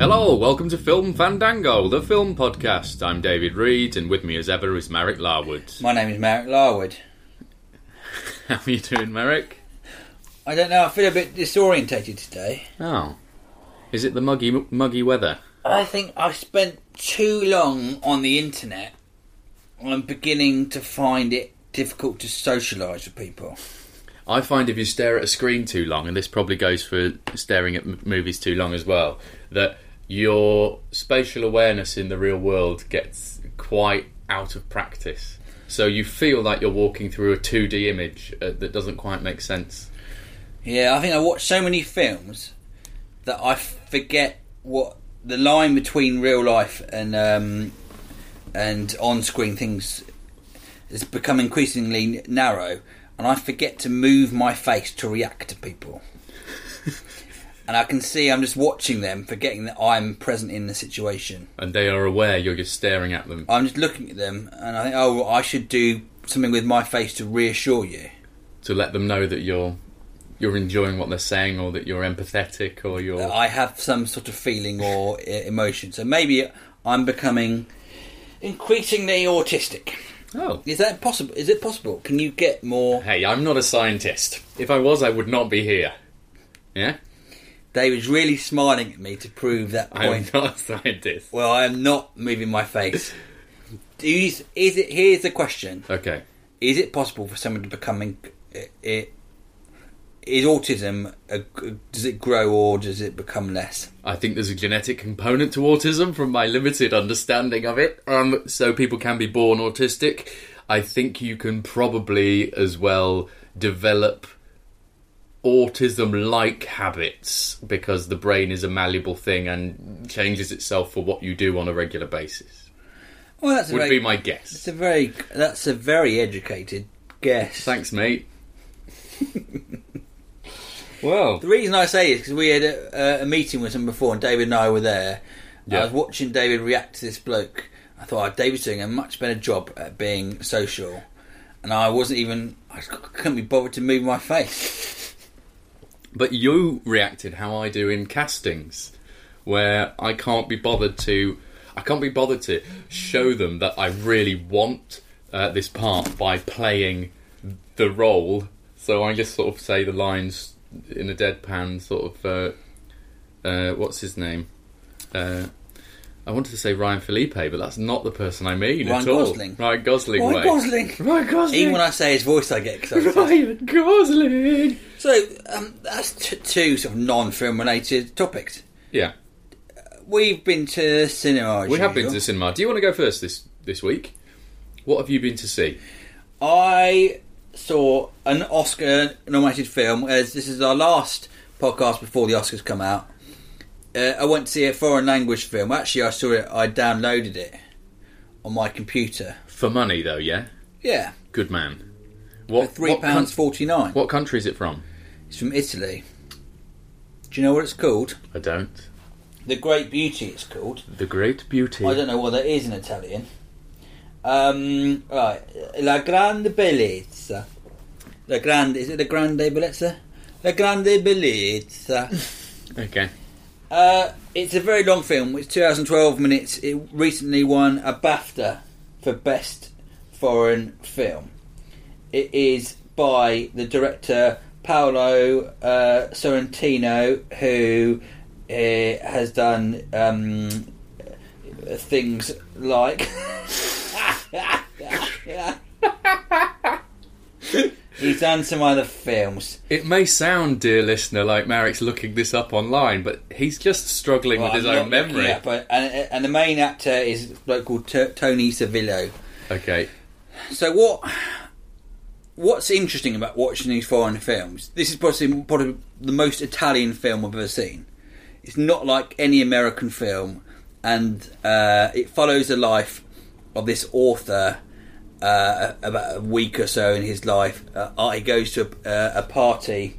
Hello, welcome to Film Fandango, the film podcast. I'm David Reed, and with me as ever is Marek Larwood. My name is Marek Larwood. How are you doing, Marek? I don't know, I feel a bit disorientated today. Oh, is it the muggy muggy weather? I think I spent too long on the internet. I'm beginning to find it difficult to socialise with people. I find if you stare at a screen too long, and this probably goes for staring at m- movies too long as well, that your spatial awareness in the real world gets quite out of practice. So you feel like you're walking through a 2D image uh, that doesn't quite make sense. Yeah, I think I watch so many films that I forget what the line between real life and um, and on-screen things has become increasingly narrow, and I forget to move my face to react to people. and I can see I'm just watching them, forgetting that I'm present in the situation. And they are aware you're just staring at them. I'm just looking at them, and I think, oh, well, I should do something with my face to reassure you. to let them know that you're you're enjoying what they're saying or that you're empathetic or you're that I have some sort of feeling or emotion. So maybe I'm becoming increasingly autistic. Oh Is that possible? Is it possible? Can you get more? hey i'm not a scientist if i was i would not be here yeah David's really smiling at me to prove that point. i'm not a scientist Well, I am not moving my face. Do you, is it? Here's the question: okay Is it possible for someone to become? in- is autism? A, does it grow or does it become less? i think there's a genetic component to autism from my limited understanding of it um so people can be born autistic i think you can probably as well develop autism like habits because the brain is a malleable thing and changes itself for what you do on a regular basis Well, that's a would very, be my guess. It's a very. That's a very educated guess. thanks mate well The reason I say is because we had a, a meeting with him before, and David and I were there. Yeah. I was watching David react to this bloke. I thought, oh, David's doing a much better job at being social, and I wasn't even. I couldn't be bothered to move my face. But you reacted how I do in castings, where I can't be bothered to, I can't be bothered to show them that I really want uh, this part by playing the role. So I just sort of say the lines in a deadpan sort of. Uh, uh, what's his name? Uh, I wanted to say Ryan Phillippe, but that's not the person I mean Ryan at all. Gosling. Ryan Gosling. Ryan way. Gosling. Ryan Gosling. Even when I say his voice, I get excited. Ryan Gosling. so um, that's t- two sort of non-film related topics. Yeah. We've been to cinema. We have been to the cinema. Do you want to go first this this week? What have you been to see? I saw an Oscar nominated film as this is our last podcast before the Oscars come out. Uh, I went to see a foreign language film. Actually, I saw it. I downloaded it on my computer. For money, though, yeah. Yeah, Good man. for What three what pounds coun- forty nine. What country is it from? It's from Italy. Do you know what it's called? I don't. The Great Beauty. It's called. The Great Beauty. I don't know what that is in Italian. Um, right, La Grande Bellezza. La Grande. Is it the Grande Bellezza? La Grande Bellezza. Okay. Uh, it's a very long film. It's 2012 minutes. It recently won a BAFTA for Best Foreign Film. It is by the director Paolo uh, Sorrentino, who uh, has done um, things like. He's done some other films. It may sound, dear listener, like Marek's looking this up online, but he's just struggling Well, with his I'm own not looking memory. at, but and, and the main actor is a bloke called T- Toni Servillo. Okay. So what? What's interesting about watching these foreign films? This is possibly, probably the most Italian film I've ever seen. It's not like any American film, and uh, it follows the life of this author. Uh, about a week or so in his life, uh, he goes to a, uh, a party.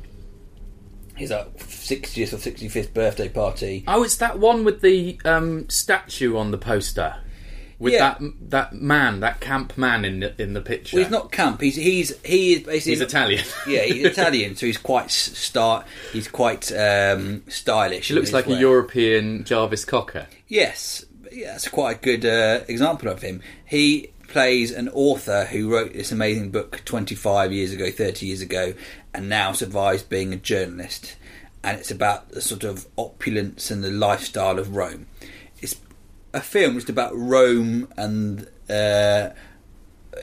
His uh, 60th or 65th birthday party. Oh, it's that one with the um, statue on the poster. With Yeah. that that man, that camp man in the, in the picture. Well, he's not camp. He's he's he is basically He's Italian. yeah, he's Italian, so he's quite s- star. He's quite um, stylish. He looks like a. European Jarvis Cocker. Yes, yeah, that's quite a good uh, example of him. He plays an author who wrote this amazing book 25 years ago, 30 years ago, and now survives being a journalist. And it's about the sort of opulence and the lifestyle of Rome. It's a film just about Rome, and uh,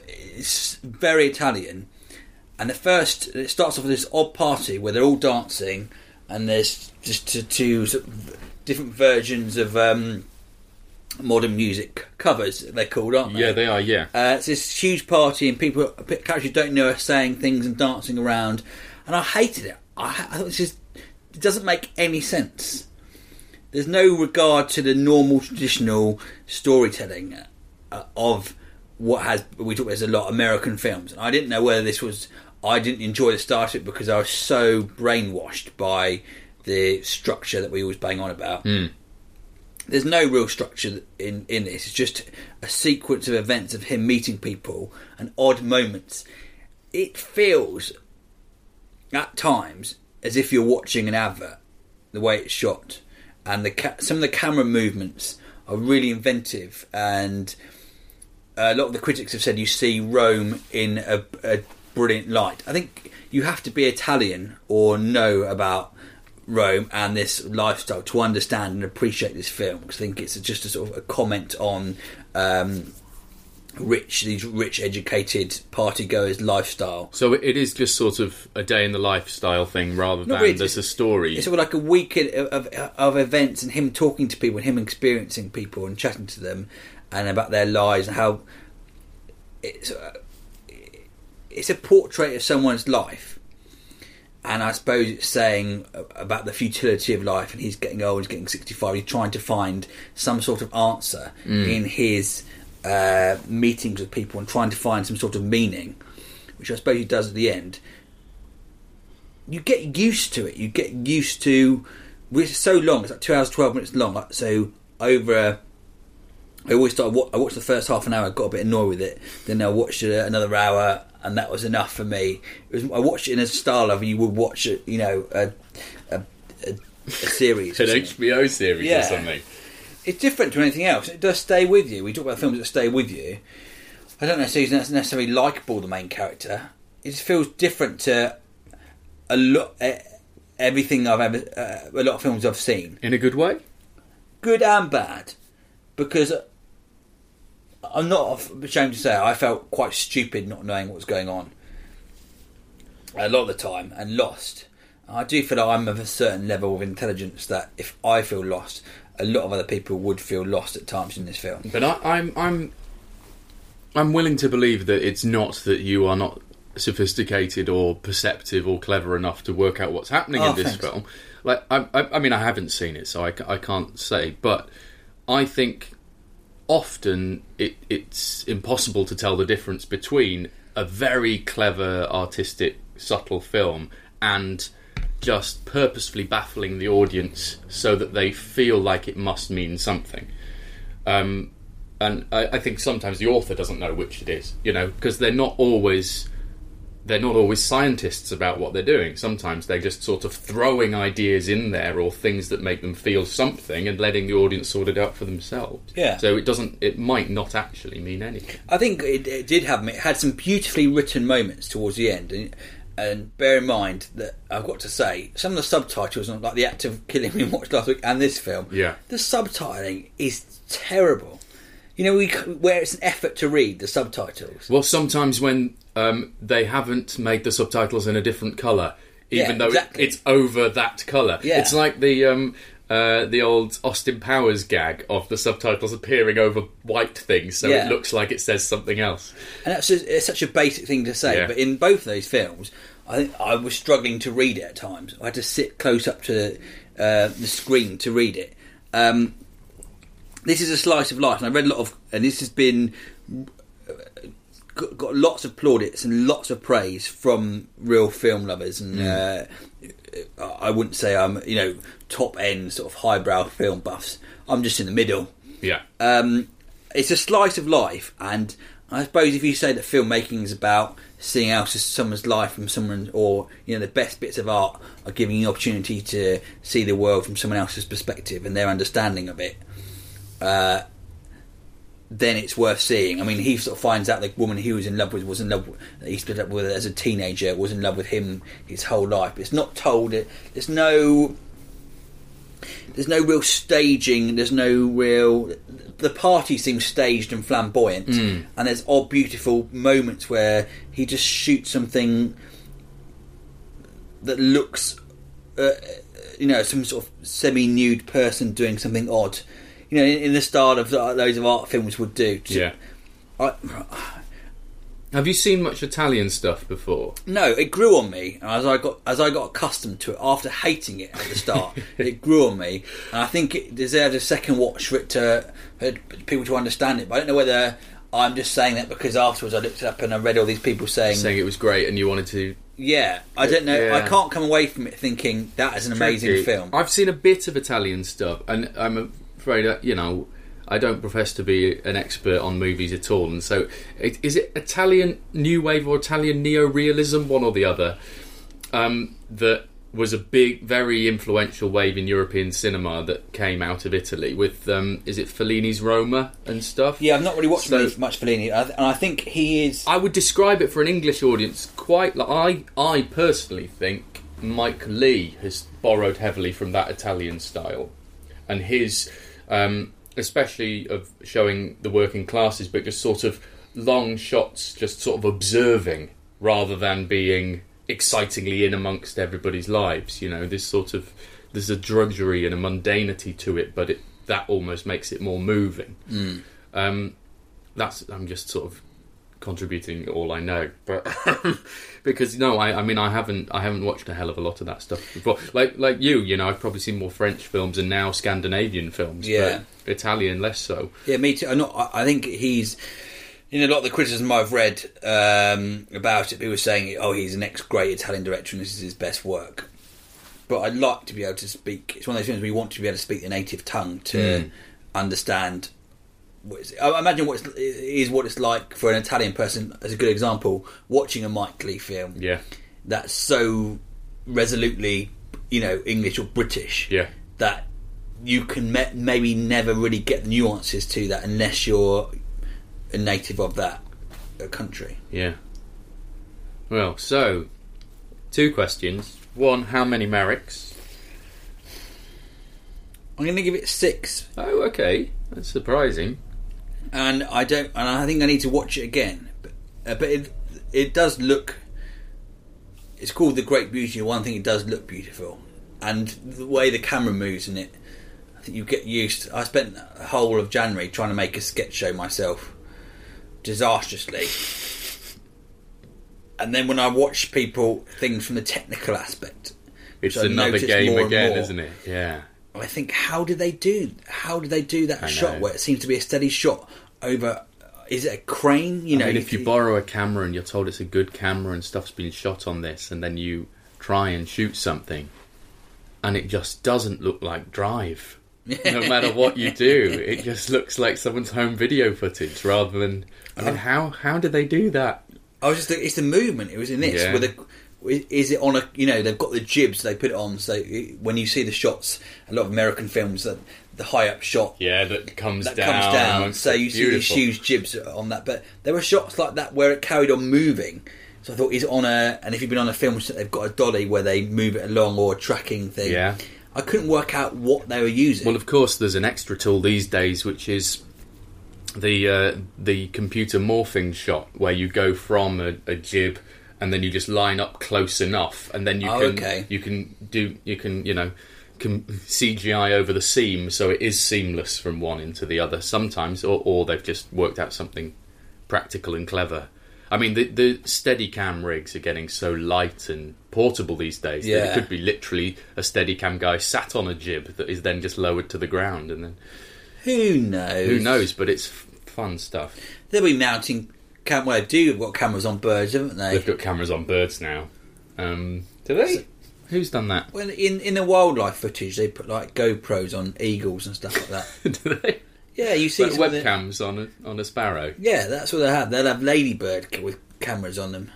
it's very Italian. And the first, it starts off with this odd party where they're all dancing, and there's just two, two sort of different versions of um, modern music covers. They're called, aren't they? Yeah, they are. Yeah. Uh, it's this huge party, and people characters you don't know are saying things and dancing around, and I hated it. I, I thought this is it doesn't make any sense. There's no regard to the normal traditional storytelling uh, of what has we talk about there's a lot of American films, and I didn't know whether this was. I didn't enjoy the start of it because I was so brainwashed by the structure that we always bang on about there's no real structure in in this. It's just a sequence of events of him meeting people and odd moments. It feels at times as if you're watching an advert, the way it's shot, and the ca- some of the camera movements are really inventive. And uh, a lot of the critics have said you see Rome in a, a brilliant light. I think you have to be Italian or know about Rome and this lifestyle to understand and appreciate this film. 'cause I think it's just a sort of a comment on um, rich, these rich, educated party goers' lifestyle. So it is just sort of a day in the lifestyle thing rather than really, there's a story. It's sort of like a week of, of, of events and him talking to people and him experiencing people and chatting to them and about their lives and how it's uh, it's a portrait of someone's life. And I suppose it's saying about the futility of life, and he's getting old, he's getting 65, he's trying to find some sort of answer in his uh, meetings with people and trying to find some sort of meaning, which I suppose he does at the end you get used to it. You get used to. It. It's so long. It's like two hours, twelve minutes long. So over. I always start. I watched the first half an hour. I got a bit annoyed with it. Then I watched it another hour, and that was enough for me. It was, I watched it in a style of you would watch it. You know, a a, a, a series. an. HBO series Yeah. or something. It's different to anything else. It does stay with you. We talk about films that stay with you. I don't know if he's necessarily likable, the main character. It just feels different to a lot, everything I've ever, uh, a lot of films I've seen, In a good way? good and bad, because I'm not ashamed to say I felt quite stupid not knowing what was going on a lot of the time and lost. I do feel like I'm of a certain level of intelligence that if I feel lost, a lot of other people would feel lost at times in this film. But I, I'm I'm I'm willing to believe that it's not that you are not sophisticated or perceptive or clever enough to work out what's happening Oh, in this thanks. film. Like I, I, I mean, I haven't seen it, so I, I can't say. But I think often it, it's impossible to tell the difference between a very clever, artistic, subtle film and just purposefully baffling the audience so that they feel like it must mean something. Um, and I, I think sometimes the author doesn't know which it is, you know, because they're not always they're not always scientists about what they're doing. Sometimes they're just sort of throwing ideas in there or things that make them feel something and letting the audience sort it out for themselves. Yeah. So it doesn't. It might not actually mean anything. I think it, it did have it had some beautifully written moments towards the end, and, and bear in mind that I've got to say some of the subtitles, on like the act of killing we watched last week, and this film, Yeah. the subtitling is terrible. You know, we, where it's an effort to read the subtitles. Well, sometimes when um, they haven't made the subtitles in a different color, even Yeah, though exactly. it, it's over that color, Yeah. it's like the. Um, uh, the old Austin Powers gag of the subtitles appearing over white things, so Yeah. it looks like it says something else. And that's just, it's such a basic thing to say, but in both of those films, I think I was struggling to read it at times. I had to sit close up to uh, the screen to read it. Um, this is a slice of life, and I read a lot of, and this has been got, got lots of plaudits and lots of praise from real film lovers, and uh, I wouldn't say I'm you know top end sort of highbrow film buffs. I'm just in the middle Yeah. um, it's a slice of life, and I suppose if you say that filmmaking is about seeing out someone's life from someone, or you know, the best bits of art are giving you opportunity to see the world from someone else's perspective and their understanding of it. Uh, then it's worth seeing. I mean, he sort of finds out the woman he was in love with was in love with, he split up with as a teenager was in love with him his whole life. It's not told. It there's no there's no real staging. There's no real. The party seems staged and flamboyant, and there's odd, beautiful moments where he just shoots something that looks, uh, you know, some sort of semi-nude person doing something odd. You know, in, in the style of uh, those of art films would do. Yeah. I, Have you seen much Italian stuff before? No, it grew on me as I got as I got accustomed to it after hating it at the start. it grew on me, and I think it deserves a second watch for it to for people to understand it. But I don't know whether I'm just saying that because afterwards I looked it up and I read all these people saying, Saying it was great and you wanted to. "Yeah, I don't know. I can't come away from it thinking that is an amazing Tricky. film." I've seen a bit of Italian stuff, and I'm afraid you know I don't profess to be an expert on movies at all. And so, it, is it Italian new wave or Italian neo-realism, one or the other? Um, that was a big, very influential wave in European cinema that came out of Italy with um, is it Fellini's Roma and stuff? yeah, I've not really watched So- much Fellini, I and I think he is. I would describe it for an English audience quite like I I personally think Mike Leigh has borrowed heavily from that Italian style, and his um, especially of showing the working classes, but just sort of long shots, just sort of observing rather than being excitingly in amongst everybody's lives. You know, this sort of there's a drudgery and a mundanity to it, but it that almost makes it more moving. Um, that's I'm just sort of contributing all I know, but because no, I, I mean I haven't I haven't watched a hell of a lot of that stuff before. Like like you, you know, I've probably seen more French films and now Scandinavian films, Yeah. but Italian less so. Yeah, me too. I'm not, I I think he's in a lot of the criticism I've read um, about it. People were saying, "Oh, he's the next great Italian director, and this is his best work." But I'd like to be able to speak. It's one of those things you want to be able to speak the native tongue to understand. I imagine what it's, is what it's like for an Italian person, as a good example, watching a Mike Leigh film Yeah, that's so resolutely, you know, English or British yeah, that you can me- maybe never really get the nuances to that unless you're a native of that uh, country. yeah. Well, so two questions. One, how many Mareks? I'm going to give it six. Oh, okay, that's surprising. And I don't, and I think I need to watch it again. But, uh, but it it does look. It's called the Great Beauty. One thing it does look beautiful, and the way the camera moves in it. I think you get used. I spent the whole of January trying to make a sketch show myself, disastrously. And then when I watch people things from the technical aspect, It's which I another game again, more, isn't it? Yeah. I think, how did they do? How did they do that shot where it seems to be a steady shot over? Is it a crane? You know, I mean, if you borrow a camera and you're told it's a good camera and stuff's been shot on this, and then you try and shoot something, and it just doesn't look like Drive. no matter what you do, it just looks like someone's home video footage rather than. I mean, oh. how how do they do that? I was just—it's the movement. It was in this. Yeah. With a, is it on a? You know, they've got the jibs. They put it on. So when you see the shots, a lot of American films, that the high up shot Yeah, that comes that down. comes down. So you see these huge jibs on that. But there were shots like that where it carried on moving. So I thought, is it on a? And if you've been on a film, they've got a dolly where they move it along or a tracking thing. Yeah. I couldn't work out what they were using. Well, of course, there's an extra tool these days, which is the uh, the computer morphing shot, where you go from a, a jib and then you just line up close enough, and then you Oh, can okay. you can do you can you know can CGI over the seam, so it is seamless from one into the other sometimes, or, or they've just worked out something practical and clever. I mean, the the Steadicam rigs are getting so light and portable these days that Yeah. it could be literally a Steadicam guy sat on a jib that is then just lowered to the ground, and then Who knows? who knows? But it's f- fun stuff. They'll be mounting. Cam- well, they do have got cameras on birds, haven't they? They've got cameras on birds now. Um, do they? Who's done that? Well, in in the wildlife footage, they put like GoPros on eagles and stuff like that. do they? Yeah, you see Like of the- webcams on a, on a sparrow. Yeah, that's what they have. They'll have ladybird with cameras on them.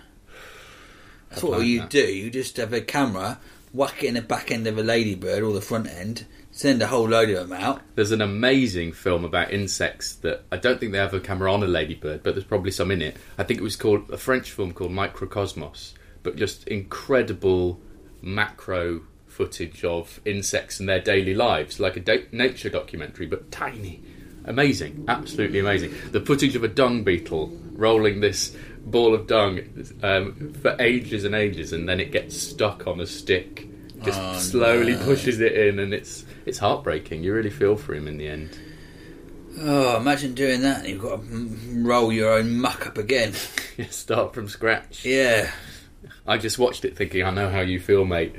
That's I'd what like you that. do. You just have a camera, whack it in the back end of a ladybird or the front end, send a whole load of them out. There's an amazing film about insects that I don't think they have a camera on a ladybird, but there's probably some in it. I think it was called a French film called Microcosmos, but just incredible macro footage of insects and their daily lives, like a da- nature documentary, but tiny. Amazing, absolutely amazing. The footage of a dung beetle rolling this ball of dung um, for ages and ages, and then it gets stuck on a stick. Just Oh, slowly no. pushes it in, and it's it's heartbreaking. You really feel for him in the end. Oh, imagine doing that. You've got to roll your own muck up again. You start from scratch. Yeah. I just watched it thinking, I know how you feel, mate.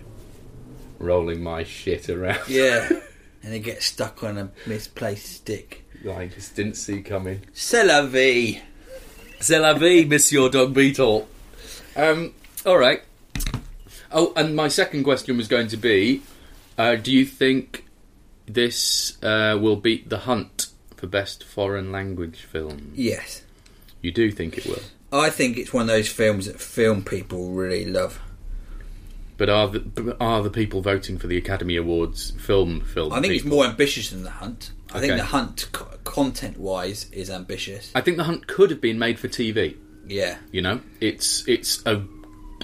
Rolling my shit around. Yeah. and it gets stuck on a misplaced stick. I just didn't see coming. C'est la vie. C'est la vie, Monsieur Dog Beetle. Um, all right. Oh, and my second question was going to be: uh, Do you think this uh, will beat The Hunt for best foreign language film? Yes. You do think it will, I think it's one of those films that film people really love. but are the are the people voting for the Academy Awards film film? I think it's more ambitious than The Hunt. I think The Hunt, co- content-wise, is ambitious. I think The Hunt could have been made for TV. Yeah. You know, it's it's a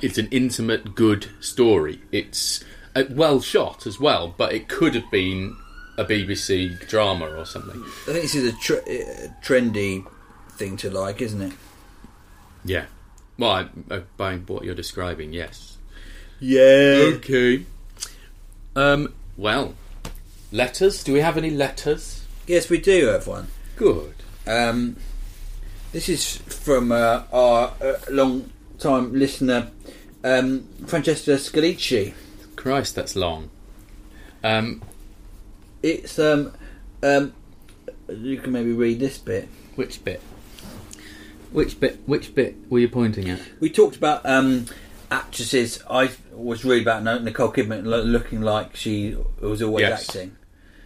it's an intimate, good story. It's uh, well shot as well, but it could have been a BBC drama or something. I think this is a tr- uh, trendy thing to like, isn't it? Yeah. Well, I, uh, by what you're describing, yes. Yeah. Okay. Um. Well, letters. Do we have any letters? Yes, we do have one. Good. Um, this is from uh, our uh, long-time listener, um, Francesca Scalici. Christ, that's long. Um. It's um, um, you can maybe read this bit. Which bit? Which bit? Which bit were you pointing at? We talked about um, actresses. I was really about Nicole Kidman looking like she was always Yes. acting.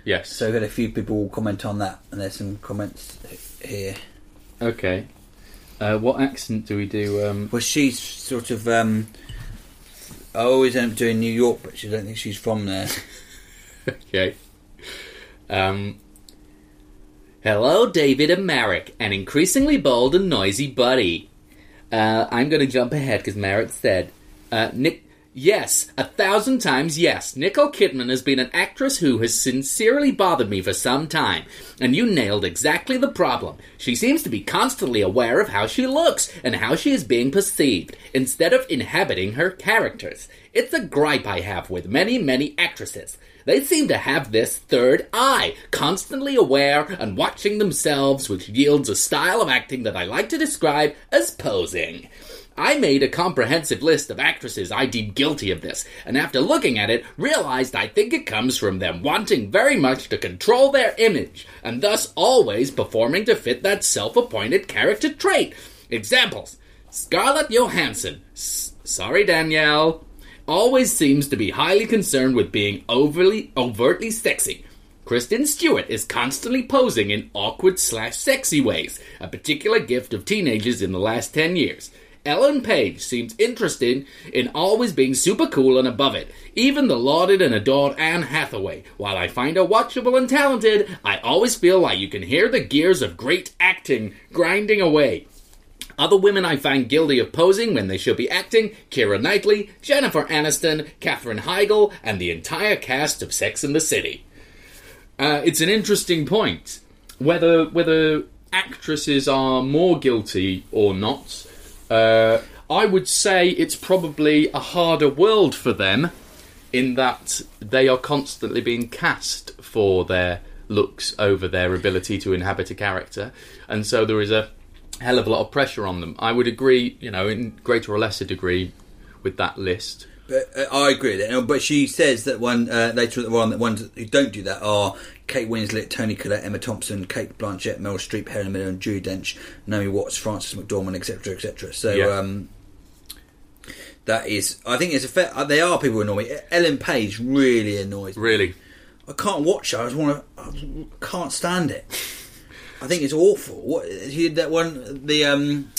Yes. So we had a few people comment on that, and there's some comments here. Okay. Uh, what accent do we do? Um, Well, she's sort of. Um, I always end up doing New York, but she don't think she's from there. okay. Um, hello, David and Marek, an increasingly bold and noisy buddy. Uh, I'm going to jump ahead because Marek said, uh, Nick. Yes, a thousand times yes. Nicole Kidman has been an actress who has sincerely bothered me for some time, and you nailed exactly the problem. She seems to be constantly aware of how she looks and how she is being perceived, instead of inhabiting her characters. It's a gripe I have with many, many actresses. They seem to have this third eye, constantly aware and watching themselves, which yields a style of acting that I like to describe as posing. I made a comprehensive list of actresses I deem guilty of this, and after looking at it, realized I think it comes from them wanting very much to control their image, and thus always performing to fit that self appointed character trait. Examples Scarlett Johansson. S- sorry, Danielle. Always seems to be highly concerned with being overly, overtly sexy. Kristen Stewart is constantly posing in awkward slash sexy ways, a particular gift of teenagers in the last 10 years. Ellen Page seems interested in always being super cool and above it. Even the lauded and adored Anne Hathaway. While I find her watchable and talented, I always feel like you can hear the gears of great acting grinding away. Other women I find guilty of posing when they should be acting Keira Knightley, Jennifer Aniston, Katherine Heigl, and the entire cast of Sex and the City. Uh, it's an interesting point. Whether whether actresses are more guilty or not, uh, I would say it's probably a harder world for them in that they are constantly being cast for their looks over their ability to inhabit a character, and so there is a hell of a lot of pressure on them. I would agree, you know, in greater or lesser degree with that list. But uh, I agree. But she says that one uh, later on that ones who don't do that are Kate Winslet, Toni Collette, Emma Thompson, Cate Blanchett, Meryl Streep, Helen Mirren, and Judi Dench, Naomi Watts, Frances McDormand, etc., etc. So Yeah. um, that is, I think it's a fair. uh, They are people who annoy me. Ellen Page really annoys me. Really, I can't watch her. I just want to. I can't stand it. I think it's awful. What she did that one, the um,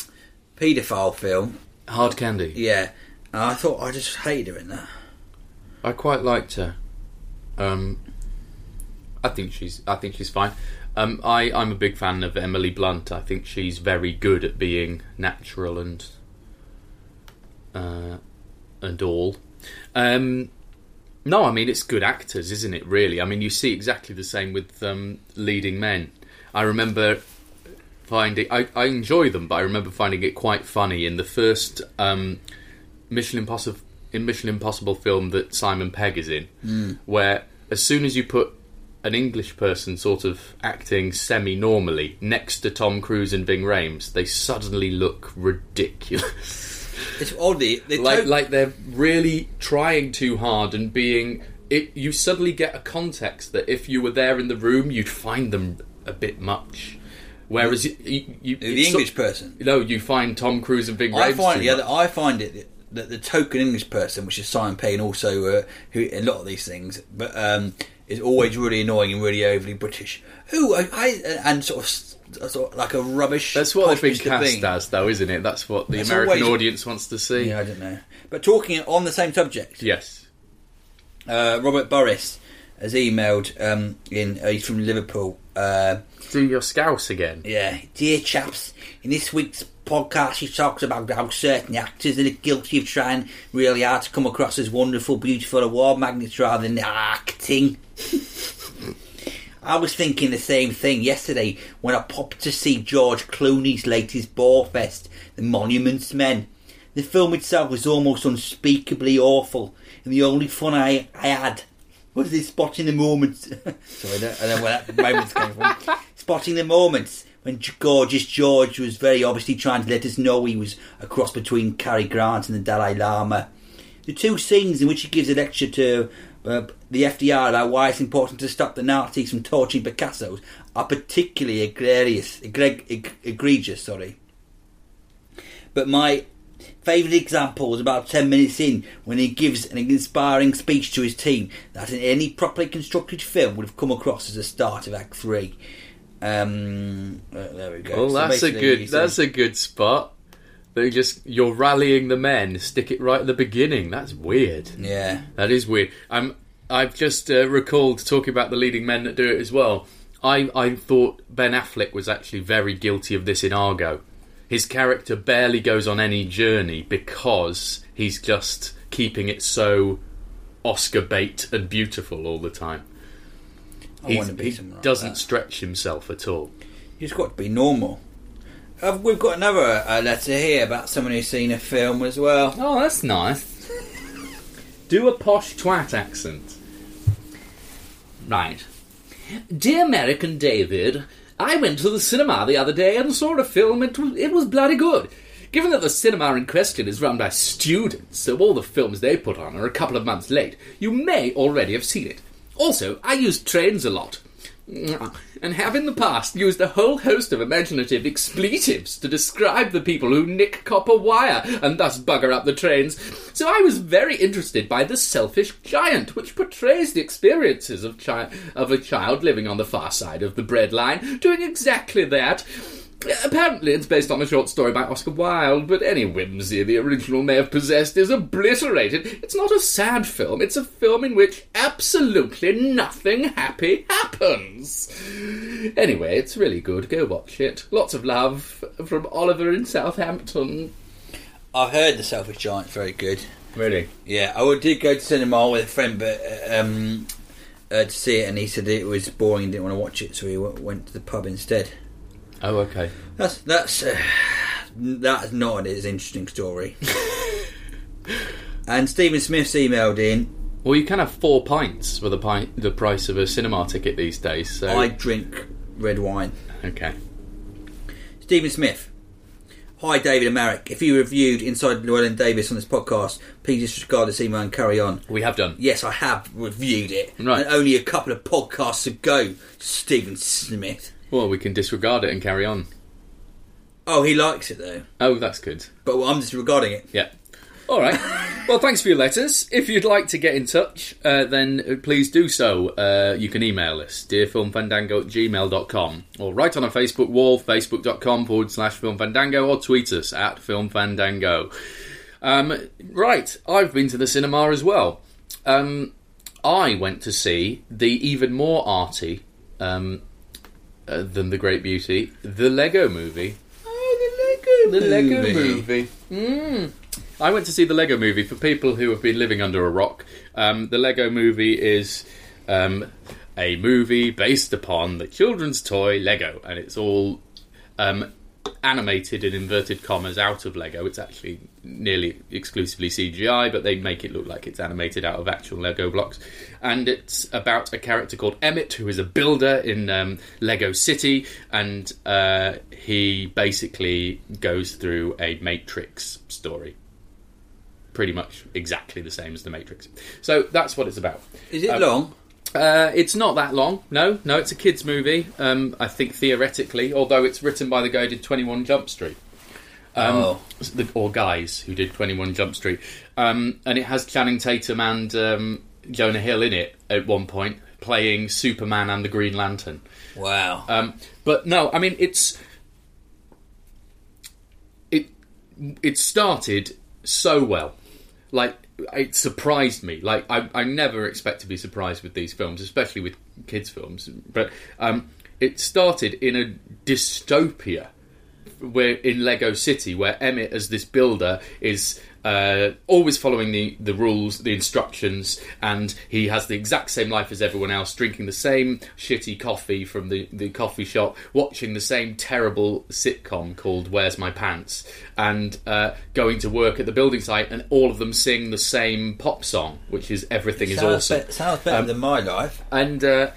paedophile film. hard candy. Yeah, and I thought I just hated her in that. I quite liked her. Um, I think she's. I think she's fine. Um, I I'm a big fan of Emily Blunt. I think she's very good at being natural and uh, and all. Um, no, I mean it's good actors, isn't it? Really, I mean you see exactly the same with um, leading men. I remember finding I, I enjoy them, but I remember finding it quite funny in the first um, Mission Impossible in Mission Impossible film that Simon Pegg is in, where as soon as you put an English person sort of acting semi-normally next to Tom Cruise and Ving Rhames, they suddenly look ridiculous. It's oddly they like like they're really trying too hard and being it. You suddenly get a context that if you were there in the room, you'd find them a bit much. Whereas you, you, you the it's so- English person. no, you find Tom Cruise and Ving Rhames. I find yeah. I find it that the token English person, which is Simon Payne, also uh, who in a lot of these things, but um, is always really annoying and really overly British. Who I, I and sort of, sort of like a rubbish. That's what they've been cast Bean. as, though, isn't it? That's what the That's American always- audience wants to see. Yeah, I don't know. But talking on the same subject, Yes. uh, Robert Boris has emailed in. Uh, he's from Liverpool. Uh, Do your scouse again. Yeah, dear chaps, in this week's podcast, he talks about how certain actors are guilty of trying really hard to come across as wonderful, beautiful award magnets rather than acting. I was thinking the same thing yesterday when I popped to see George Clooney's latest ball fest, The Monuments Men. The film itself was almost unspeakably awful, and the only fun I, I had was this spotting the moments. Sorry, I don't, I don't know where that moments came from. spotting the moments when gorgeous George was very obviously trying to let us know he was a cross between Cary Grant and the Dalai Lama. The two scenes in which he gives a lecture to uh, the FDR about why it's important to stop the Nazis from torching Picasso's are particularly egregious. Egre- eg- egregious, sorry. But my favourite example was about 10 minutes in when he gives an inspiring speech to his team that in any properly constructed film would have come across as the start of Act 3. Um, uh, there we go. Well, So that's a good. That's a good spot. They just you're rallying the men. Stick it right at the beginning. That's weird. Yeah. That is weird. I'm. I've just uh, recalled talking about the leading men that do it as well. I I thought Ben Affleck was actually very guilty of this in Argo. His character barely goes on any journey because he's just keeping it so Oscar bait and beautiful all the time. I He's- want to be he like doesn't that. stretch himself at all. He's got to be normal. Uh, we've got another uh, letter here about someone who's seen a film as well. Oh, that's nice. Do a posh twat accent. Right. Dear American David, I went to the cinema the other day and saw a film. It was, it was bloody good. Given that the cinema in question is run by students, so all the films they put on are a couple of months late, you may already have seen it. Also, I use trains a lot. And have in the past used a whole host of imaginative expletives to describe the people who nick copper wire and thus bugger up the trains. So I was very interested by The Selfish Giant, which portrays the experiences of, chi- of a child living on the far side of the bread line, doing exactly that. Apparently, it's based on a short story by Oscar Wilde, but any whimsy the original may have possessed is obliterated. It's not a sad film, it's a film in which absolutely nothing happy happens. Anyway, it's really good. Go watch it. Lots of love from Oliver in Southampton. I've heard The Selfish Giant's very good. Really? Yeah, I did go to cinema with a friend, but um, uh, to see it, and he said it was boring and didn't want to watch it, so he w- went to the pub instead. Oh, okay. That's that's uh, that's not an as interesting story. and Stephen Smith's emailed in. Well, you can have four pints for the pint, the price of a cinema ticket these days. So I drink red wine. okay. Stephen Smith. Hi, David and Marek. If you reviewed Inside Llewyn Davis on this podcast, please disregard this email and carry on. We have done. Yes, I have reviewed it. Right. And only a couple of podcasts ago, Stephen Smith. Well, we can disregard it and carry on. Oh, he likes it though. Oh, that's good. But well, I'm disregarding it. Yeah. All right. Well, thanks for your letters. If you'd like to get in touch, uh, then uh, please do so. Uh, you can email us, dearfilmfandango at gmail.com, or write on our Facebook wall, facebook.com forward slash filmfandango, or tweet us at filmfandango. Um, right, I've been to the cinema as well. Um, I went to see the even more arty um, uh, than The Great Beauty, the Lego movie. Oh, the Lego The Lego movie. Mm. I went to see the Lego movie for people who have been living under a rock. Um, the Lego movie is um, a movie based upon the children's toy Lego, and it's all um, animated in inverted commas out of Lego. It's actually nearly exclusively CGI, but they make it look like it's animated out of actual Lego blocks. And it's about a character called Emmett, who is a builder in um, Lego City, and uh, he basically goes through a Matrix story. Pretty much exactly the same as the Matrix. So that's what it's about. Is it Um, long? Uh, it's not that long. No, no, it's a kids' movie. Um, I think theoretically, although it's written by the guy who did Twenty One Jump Street. Um, Oh. the, or guys who did Twenty One Jump Street, um, and it has Channing Tatum and um, Jonah Hill in it at one point, playing Superman and the Green Lantern. Wow. Um, but no, I mean it's it it started so well. Like it surprised me. Like I, I never expect to be surprised with these films, especially with kids' films. But um, it started in a dystopia where in Lego City, where Emmett, as this builder, is uh, always following the, the rules, the instructions, and he has the exact same life as everyone else, drinking the same shitty coffee from the, the coffee shop, watching the same terrible sitcom called Where's My Pants, and uh, going to work at the building site, and all of them sing the same pop song, which is Everything is sounds Awesome be- sounds better Um, than my life. and uh,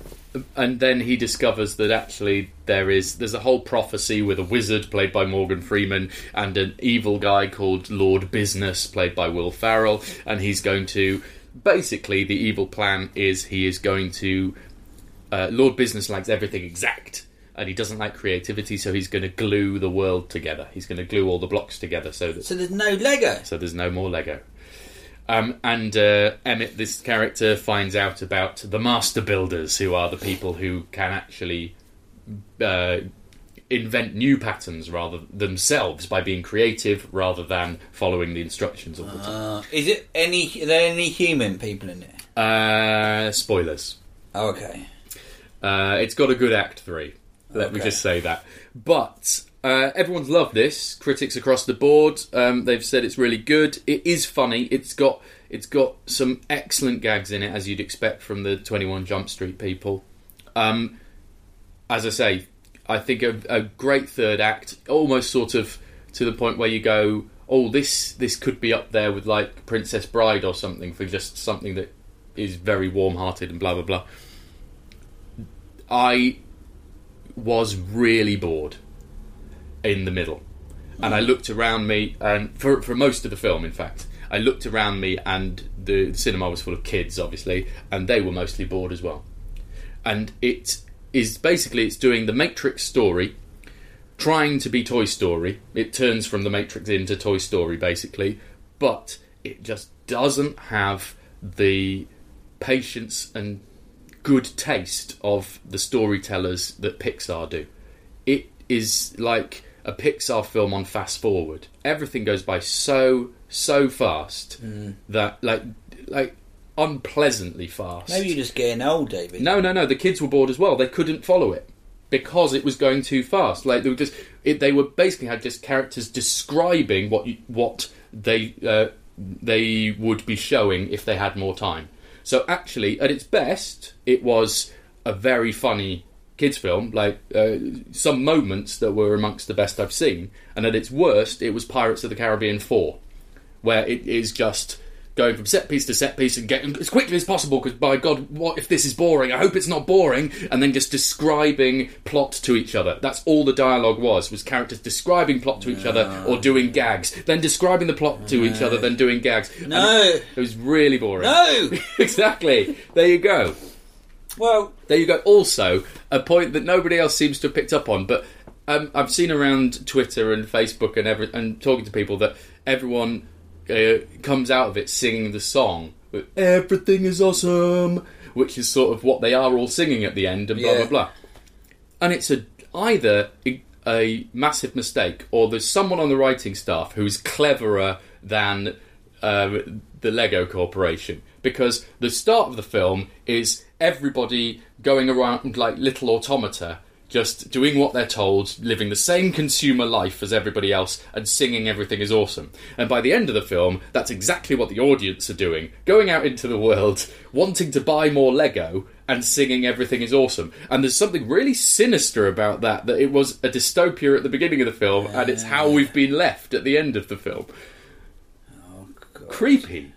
and then he discovers that actually there is there's a whole prophecy with a wizard played by Morgan Freeman and an evil guy called Lord Business played by Will Ferrell and he's going to basically the evil plan is he is going to uh, Lord Business likes everything exact and he doesn't like creativity so he's going to glue the world together he's going to glue all the blocks together so that So there's no Lego. so there's no more Lego. Um, and uh, Emmett, this character, finds out about the master builders, who are the people who can actually uh, invent new patterns rather themselves by being creative rather than following the instructions of the time. Uh, is it any? Are there any human people in it? Uh, spoilers. Oh, okay. Uh, it's got a good Act Three. Let me just say that. But uh, everyone's loved this. Critics across the board, um, they've said it's really good. It is funny. It's got it's got some excellent gags in it, as you'd expect from the Twenty One Jump Street people. Um, as I say, I think a, a great third act, almost sort of to the point where you go, "Oh, this this could be up there with like Princess Bride or something for just something that is very warm-hearted and blah blah blah." I was really bored in the middle. And I looked around me, and for, for most of the film, in fact, I looked around me, and the cinema was full of kids, obviously, and they were mostly bored as well. And it is basically it's doing the Matrix story, trying to be Toy Story. It turns from the Matrix into Toy Story, basically, but it just doesn't have the patience and good taste of the storytellers that Pixar do. It is like a Pixar film on fast forward. Everything goes by so so fast that like like unpleasantly fast. Maybe you're just getting old, David. No, no, no. The kids were bored as well. They couldn't follow it because it was going too fast. Like they were just, it, they were basically had just characters describing what you, what they uh, they would be showing if they had more time. So actually, at its best, it was a very funny kids film. Like uh, some moments that were amongst the best I've seen. And at its worst, it was Pirates of the Caribbean Four, where it is just going from set piece to set piece and getting as quickly as possible because by god what if this is boring? I hope it's not boring. And then just describing plot to each other. That's all the dialogue was was characters describing plot to each other or doing gags. Then describing the plot to each other then doing gags. No. it, it was really boring. No! exactly. There you go Well, there you go. Also, a point that nobody else seems to have picked up on, but um, I've seen around Twitter and Facebook and every, and talking to people that everyone uh, comes out of it singing the song with "Everything is awesome," which is sort of what they are all singing at the end, and blah Yeah. blah blah. And it's a either a, a massive mistake, or there's someone on the writing staff who's cleverer than uh, the Lego Corporation because the start of the film is everybody going around like little automata, just doing what they're told, living the same consumer life as everybody else, and singing everything is awesome. And by the end of the film, that's exactly what the audience are doing going out into the world, wanting to buy more Lego. And singing everything is awesome, and there's something really sinister about that. That it was a dystopia at the beginning of the film, and it's how we've been left at the end of the film. Oh, Creepy.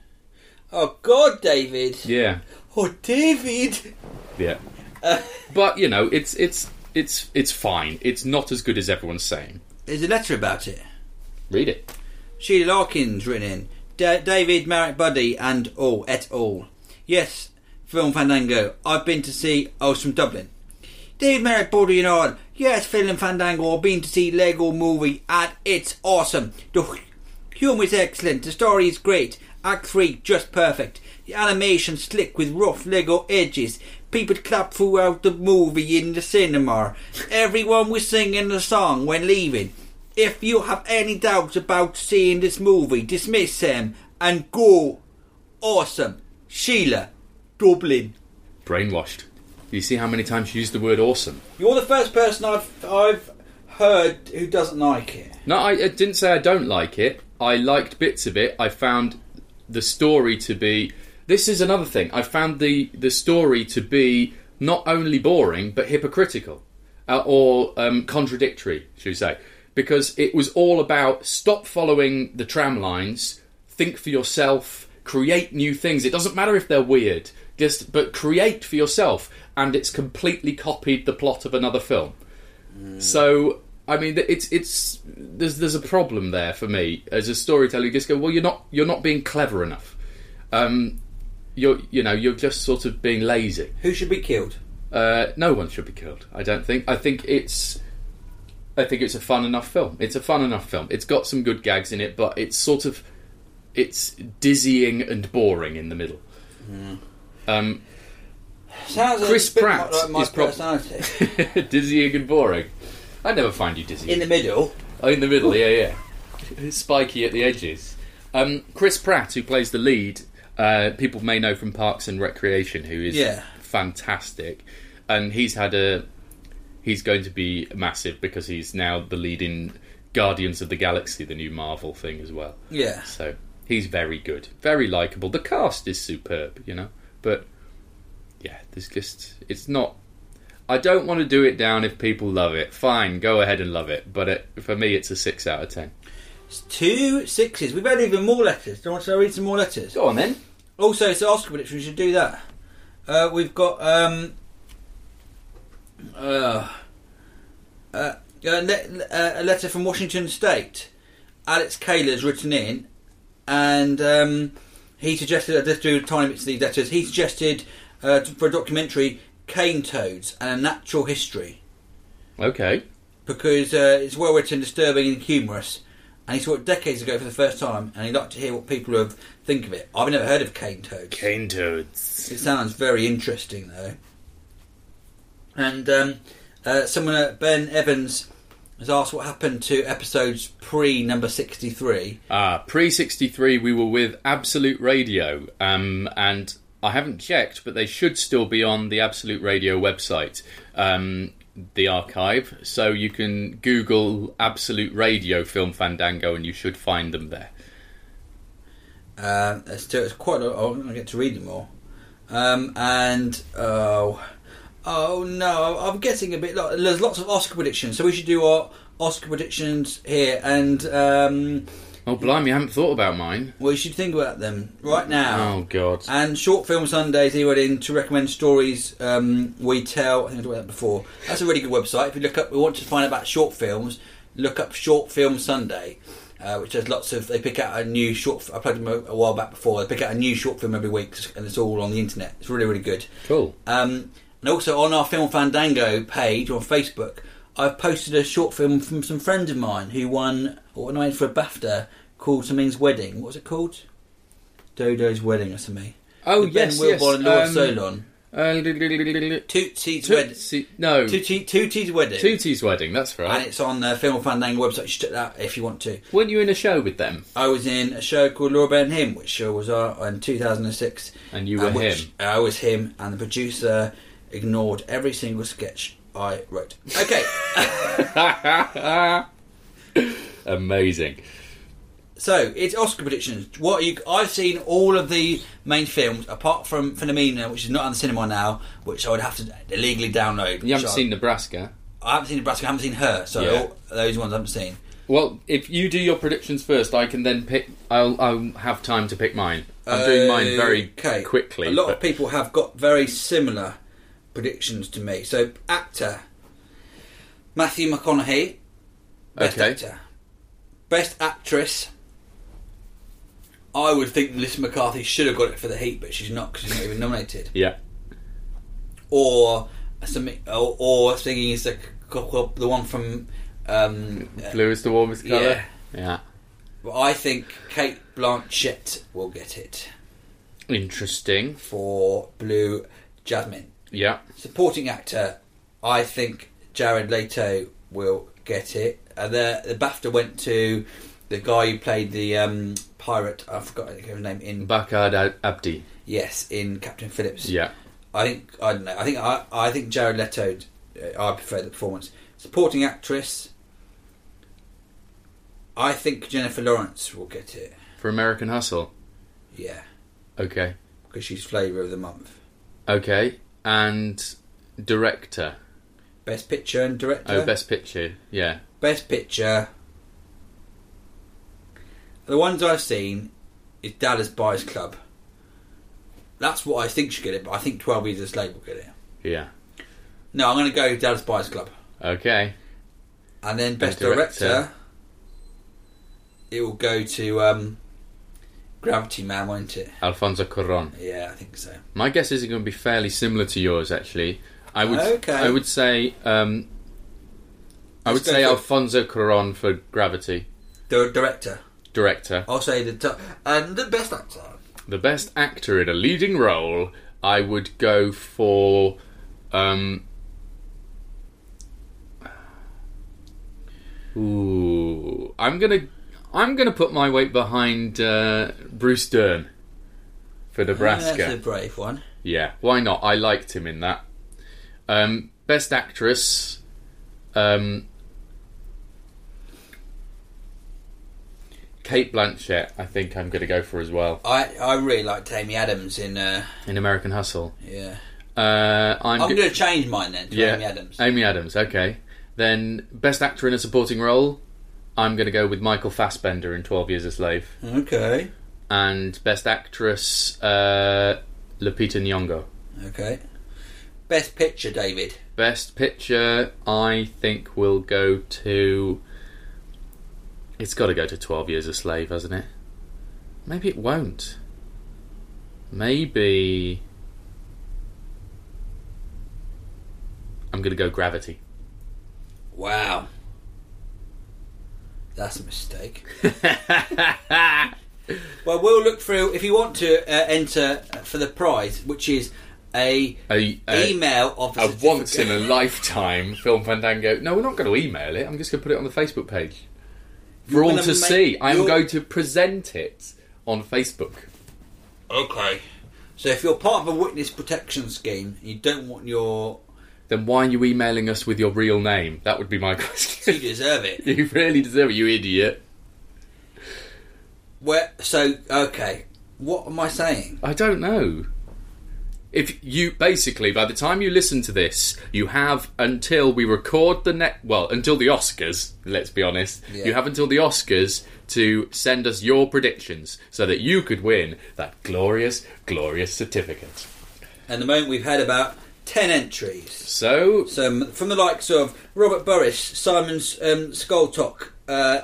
oh God, David. Yeah. Oh, David. Yeah. but you know, it's it's it's it's fine. It's not as good as everyone's saying. There's a letter about it. Read it. Sheila Larkins written in. Da- David, Marek Buddy, and all, et al. Yes, Film Fandango. I've been to see. I was from Dublin. David, Marek, Buddy, and all. Yes, Film Fandango. I've been to see Lego Movie, and it's awesome. The humour is excellent. The story is great. Act three just perfect. The animation slick with rough Lego edges. People clap throughout the movie in the cinema. Everyone was singing the song when leaving. If you have any doubts about seeing this movie, dismiss them and go. Awesome. Sheila, Dublin. Brainwashed. You see how many times you use the word awesome? You're the first person I've I've heard who doesn't like it. No, I, I didn't say I don't like it. I liked bits of it. I found the story to be. This is another thing. I found the the story to be not only boring but hypocritical, uh, or um, contradictory, should we say? Because it was all about stop following the tram lines, think for yourself, create new things. It doesn't matter if they're weird, just but create for yourself. And it's completely copied the plot of another film. So I mean, it's it's there's there's a problem there for me as a storyteller. You just go, well, you're not you're not being clever enough. Um, you're you know you're just sort of being lazy. Who should be killed? Uh, no one should be killed. I don't think. I think it's. I think it's a fun enough film. It's a fun enough film. It's got some good gags in it, but it's sort of, it's dizzying and boring in the middle. Um, Sounds Chris Pratt like my is personality. dizzying and boring. I never find you dizzy. In the middle. Oh, in the middle, yeah, yeah. Spiky at the edges. Um, Chris Pratt, who plays the lead, uh, people may know from Parks and Recreation, who is Yeah. fantastic, and he's had a. He's going to be massive because he's now the leading Guardians of the Galaxy, the new Marvel thing as well. Yeah. So he's very good, very likable. The cast is superb, you know, but yeah, there's just it's not. I don't want to do it down if people love it. Fine, go ahead and love it. But it, for me, it's a six out of ten. It's two sixes. We've had even more letters. Do you want to read some more letters? Go on then. Also, it's Oscar prediction. We should do that. Uh, we've got um, uh, uh, a, le- uh, a letter from Washington State. Alex Kaler's written in, and um, he suggested. Let's do time bits of these letters. He suggested uh, for a documentary, cane toads and a natural history, Okay. because uh, it's well written, disturbing, and humorous. And he saw it decades ago for the first time, and he'd like to hear what people have think of it. I've never heard of cane toads. Cane toads. It sounds very interesting, though. And um, uh, someone, uh, Ben Evans, has asked what happened to episodes pre number 63. Uh, Pre 63, we were with Absolute Radio, um, and I haven't checked, but they should still be on the Absolute Radio website, um, the archive. So you can Google Absolute Radio Film Fandango and you should find them there. Uh, still, it's quite a. I'm to get to read them all. Um, and, oh, oh no, I'm getting a bit. There's lots of Oscar predictions, so we should do our Oscar predictions here. And, um, Oh, blimey, I haven't thought about mine. Well, you should think about them right now. Oh, God. And Short Film Sundays, he went in to recommend stories um, we tell. I think I talked about that before. That's a really good website. If you look up, we want to find out about short films, look up Short Film Sunday, uh, which has lots of. They pick out a new short. I played them a, a while back before. They pick out a new short film every week, and it's all on the internet. It's really, really good. Cool. Um, and also on our Film Fandango page on Facebook, I've posted a short film from some friends of mine who won or nominated for a BAFTA called Something's Wedding. What was it called? Dodo's Wedding or something. Oh, With yes, Ben yes. And Laura um, Solon. Uh, Tootsie's Wedding. No, Tootsie, Tootie's Wedding. Tootie's Wedding, that's right. And it's on the Film Fandango website. You should check that if you want to. Weren't you in a show with them? I was in a show called Laura Ben Him, which show was uh, in 2006. And you were and him. I was him, and the producer ignored every single sketch I wrote. Okay, Amazing. so it's Oscar predictions. What you? I've seen all of the main films apart from Philomena, which is not on the cinema now, which I would have to illegally download. You haven't I- seen Nebraska? I haven't seen Nebraska. I haven't seen her. So Yeah. all, those ones I haven't seen. Well, if you do your predictions first, I can then pick. I'll, I'll have time to pick mine. I'm doing mine very Okay. quickly. A lot but- of people have got very similar predictions to me. So, actor Matthew McConaughey, best Okay. actor. Best actress. I would think Melissa McCarthy should have got it for the Heat, but she's not because she's not even nominated. Yeah. Or something, or, or thinking is the the one from. Um, Blue is the warmest colour. Yeah. Yeah. but I think Cate Blanchett will get it Interesting. for Blue Jasmine. Yeah. Supporting actor, I think Jared Leto will get it. Uh, the the BAFTA went to the guy who played the um, pirate. I forgot his name in Barkhad Ad- Abdi. yes in Captain Phillips. Yeah. I think I don't know. I think I I think Jared Leto. Uh, I prefer the performance. Supporting actress. I think Jennifer Lawrence will get it. For American Hustle. Yeah, Okay. because she's flavour of the month. Okay. And director. Best picture and director. Oh, best picture. Yeah. Best picture. The ones I've seen is Dallas Buyers Club. That's what I think should get it, but I think 12 Years a Slave will get it. Yeah. No, I'm going to go Dallas Buyers Club. Okay. And then Best director. Director, it will go to um, Gravity Man, won't it? Alfonso Cuarón. Yeah, I think so. My guess is it's going to be fairly similar to yours, actually. I would. Okay. I would say. Um, I would Let's go say for- Alfonso Cuarón for Gravity. The director. Director. I'll say the t- and the best actor. The best actor in a leading role, I would go for. Um, ooh, I'm gonna, I'm gonna put my weight behind uh, Bruce Dern for Nebraska. That's a brave one. Yeah, why not? I liked him in that. Um, best actress. Um, Cate Blanchett, I think I'm going to go for as well I I really liked Amy Adams in. Uh, in American Hustle. yeah. Uh, I'm, I'm go- going to change mine then to yeah, Amy Adams. Amy Adams. Okay, then best actor in a supporting role. I'm going to go with Michael Fassbender in Twelve Years a Slave, Okay. and best actress uh, Lupita Nyong'o. Okay. Best picture, David. Best picture, I think, will go to. It's got to go to 12 Years a Slave, hasn't it? Maybe it won't. Maybe. I'm going to go Gravity. Wow. That's a mistake. well, we'll look through if you want to uh, enter for the prize, which is a, A, a, email of the a once in a lifetime film fandango. No, we're not going to email it. I'm just going to put it on the Facebook page for You're all gonna to see. I am you're- going to present it on Facebook. Okay. So if you're part of a witness protection scheme, you don't want your. Then why are you emailing us with your real name? That would be my question. You question. deserve it. you really deserve it, you idiot. Where? So okay. What am I saying? I don't know. If you basically, by the time you listen to this, you have until we record the net. Well, until the Oscars. Let's be honest. Yeah. You have until the Oscars to send us your predictions so that you could win that glorious, glorious certificate. And the moment, we've had about ten entries. So, from the likes of Robert Burris, Simon um, Skoltok, uh,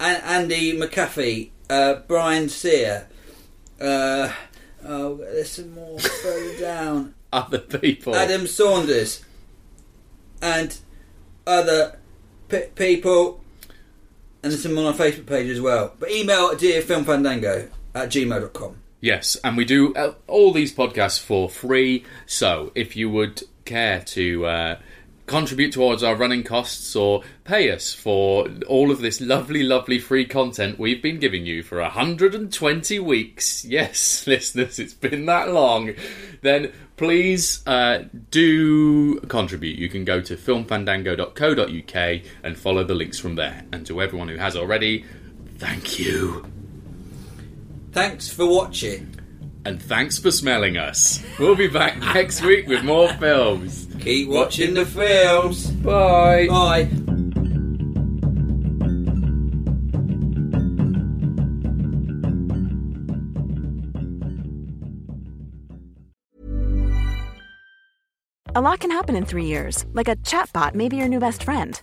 Andy McAfee, uh, Brian Sear. Uh, oh, there's some more further down. other people. Adam Saunders and other p- people. And there's some on our Facebook page as well. But email at dearfilmfandango at gmail.com. Yes, and we do uh, all these podcasts for free. So if you would care to uh, contribute towards our running costs or pay us for all of this lovely, lovely free content we've been giving you for 120 weeks, yes, listeners, it's been that long, then please uh, do contribute. You can go to filmfandango.co.uk and follow the links from there. And to everyone who has already, thank you. Thanks for watching. And thanks for smelling us. We'll be back next week with more films. Keep watching the films. Bye. Bye. A lot can happen in three years, like a chatbot may be your new best friend.